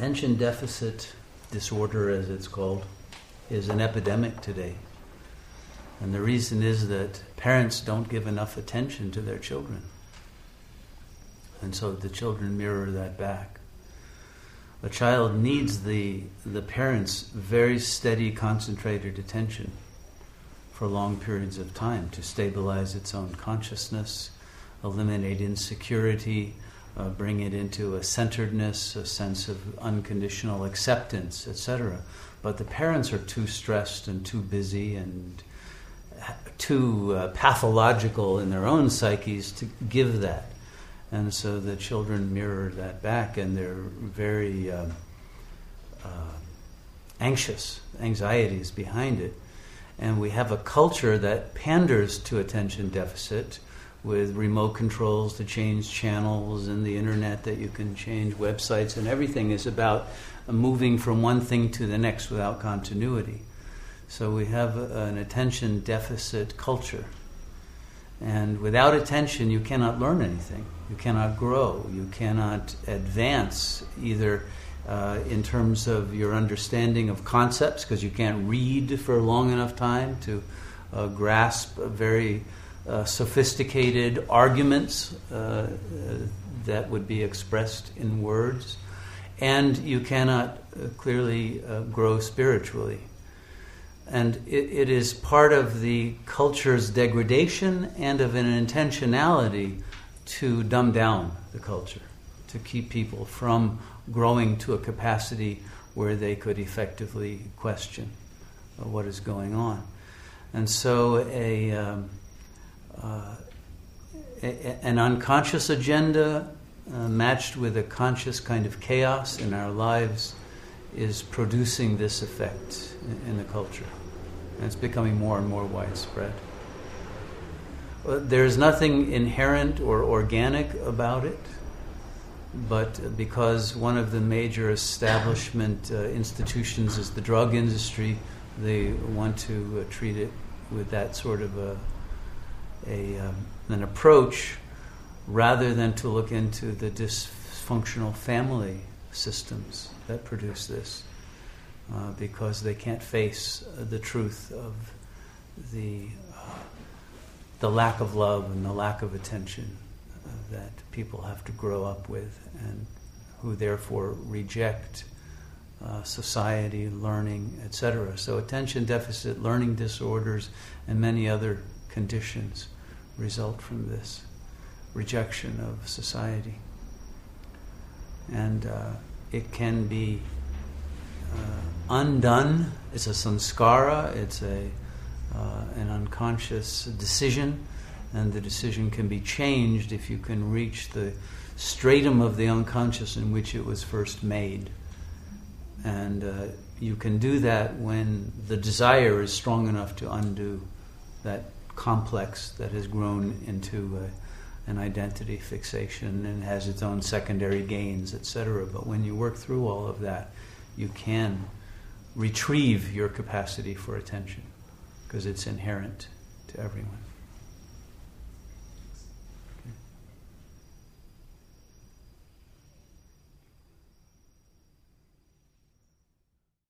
Attention deficit disorder, as it's called, is an epidemic today. And the reason is that parents don't give enough attention to their children. And so the children mirror that back. A child needs the, the parents' very steady, concentrated attention for long periods of time to stabilize its own consciousness, eliminate insecurity, uh, bring it into a centeredness, a sense of unconditional acceptance, etc. But the parents are too stressed and too busy and too uh, pathological in their own psyches to give that. And so the children mirror that back and they're very uh, uh, anxious, anxieties behind it. And we have a culture that panders to attention deficit with remote controls to change channels and the internet that you can change websites and everything is about moving from one thing to the next without continuity. So we have an attention deficit culture. And without attention, you cannot learn anything. You cannot grow. You cannot advance either uh, in terms of your understanding of concepts, because you can't read for a long enough time to uh, grasp a very uh, sophisticated arguments uh, uh, that would be expressed in words. And you cannot uh, clearly grow spiritually and it, it is part of the culture's degradation and of an intentionality to dumb down the culture, to keep people from growing to a capacity where they could effectively question what is going on. And so, a, um, uh, an unconscious agenda uh, matched with a conscious kind of chaos in our lives is producing this effect in, in the culture and it's becoming more and more widespread. There's nothing inherent or organic about it, but because one of the major establishment uh, institutions is the drug industry, they want to uh, treat it with that sort of a, a um, an approach rather than to look into the dysfunctional family systems that produce this. Uh, because they can't face the truth of the, uh, the lack of love and the lack of attention uh, that people have to grow up with and who therefore reject uh, society, learning, etc. So, attention deficit learning disorders and many other conditions result from this rejection of society. And it can be uh, undone. It's a samskara. It's a uh, an unconscious decision, and the decision can be changed if you can reach the stratum of the unconscious in which it was first made. And uh, you can do that when the desire is strong enough to undo that complex that has grown into a, an identity fixation and has its own secondary gains, etc. But when you work through all of that, you can retrieve your capacity for attention because it's inherent to everyone.